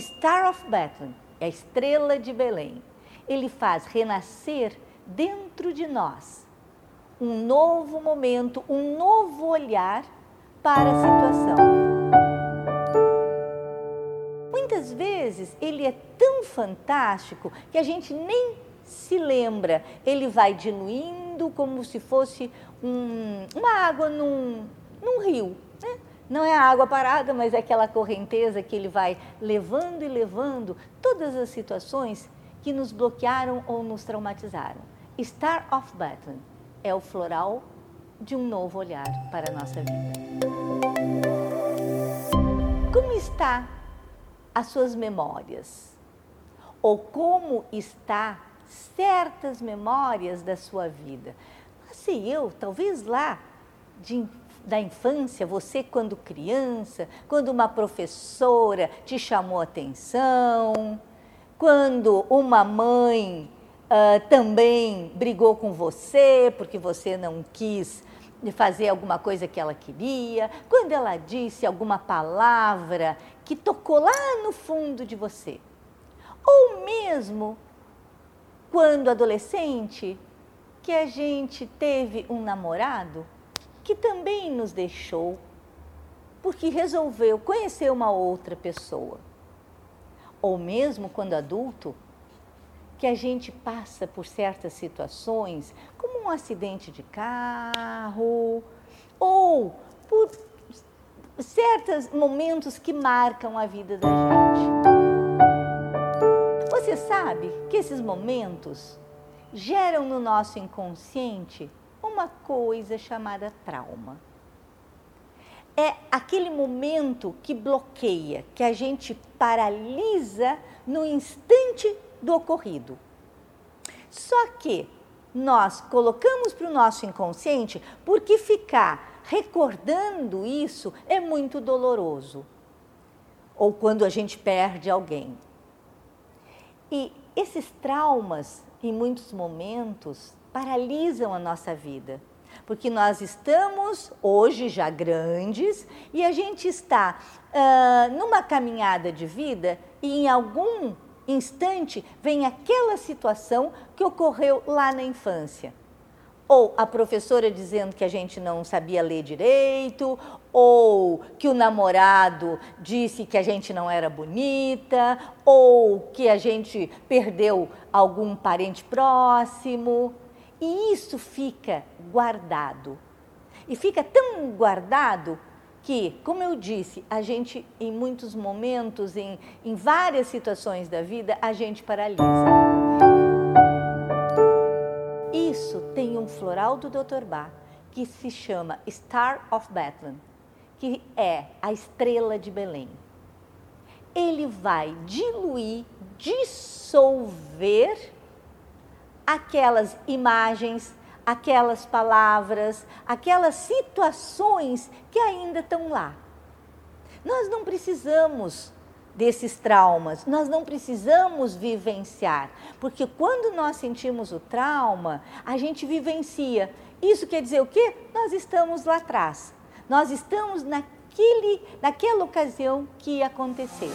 Star of Bethlehem, a estrela de Belém. Ele faz renascer dentro de nós um novo momento, um novo olhar para a situação. Muitas vezes ele é tão fantástico que a gente nem se lembra. Ele vai diluindo como se fosse um, uma água num, num rio. Não é a água parada, mas é aquela correnteza que ele vai levando e levando todas as situações que nos bloquearam ou nos traumatizaram. Star of Bethlehem é o floral de um novo olhar para a nossa vida. Como está as suas memórias? Ou como está certas memórias da sua vida? Não sei eu, talvez lá de da infância, você quando criança, quando uma professora te chamou atenção, quando uma mãe uh, também brigou com você porque você não quis fazer alguma coisa que ela queria, quando ela disse alguma palavra que tocou lá no fundo de você. Ou mesmo quando adolescente, que a gente teve um namorado que também nos deixou porque resolveu conhecer uma outra pessoa. Ou mesmo quando adulto, que a gente passa por certas situações, como um acidente de carro, ou por certos momentos que marcam a vida da gente. Você sabe que esses momentos geram no nosso inconsciente uma coisa chamada trauma. É aquele momento que bloqueia, que a gente paralisa no instante do ocorrido. Só que nós colocamos para o nosso inconsciente porque ficar recordando isso é muito doloroso. Ou quando a gente perde alguém. E esses traumas, em muitos momentos, paralisam a nossa vida. Porque nós estamos hoje já grandes e a gente está uh, numa caminhada de vida e em algum instante vem aquela situação que ocorreu lá na infância. Ou a professora dizendo que a gente não sabia ler direito, ou que o namorado disse que a gente não era bonita, ou que a gente perdeu algum parente próximo. E isso fica guardado. E fica tão guardado que, como eu disse, a gente, em muitos momentos, em, em várias situações da vida, a gente paralisa. Isso tem um floral do Dr. Bach que se chama Star of Bethlehem, que é a estrela de Belém. Ele vai diluir, dissolver aquelas imagens, aquelas palavras, aquelas situações que ainda estão lá. Nós não precisamos desses traumas, nós não precisamos vivenciar, porque quando nós sentimos o trauma, a gente vivencia. Isso quer dizer o quê? Nós estamos lá atrás. Nós estamos naquele, naquela ocasião que aconteceu.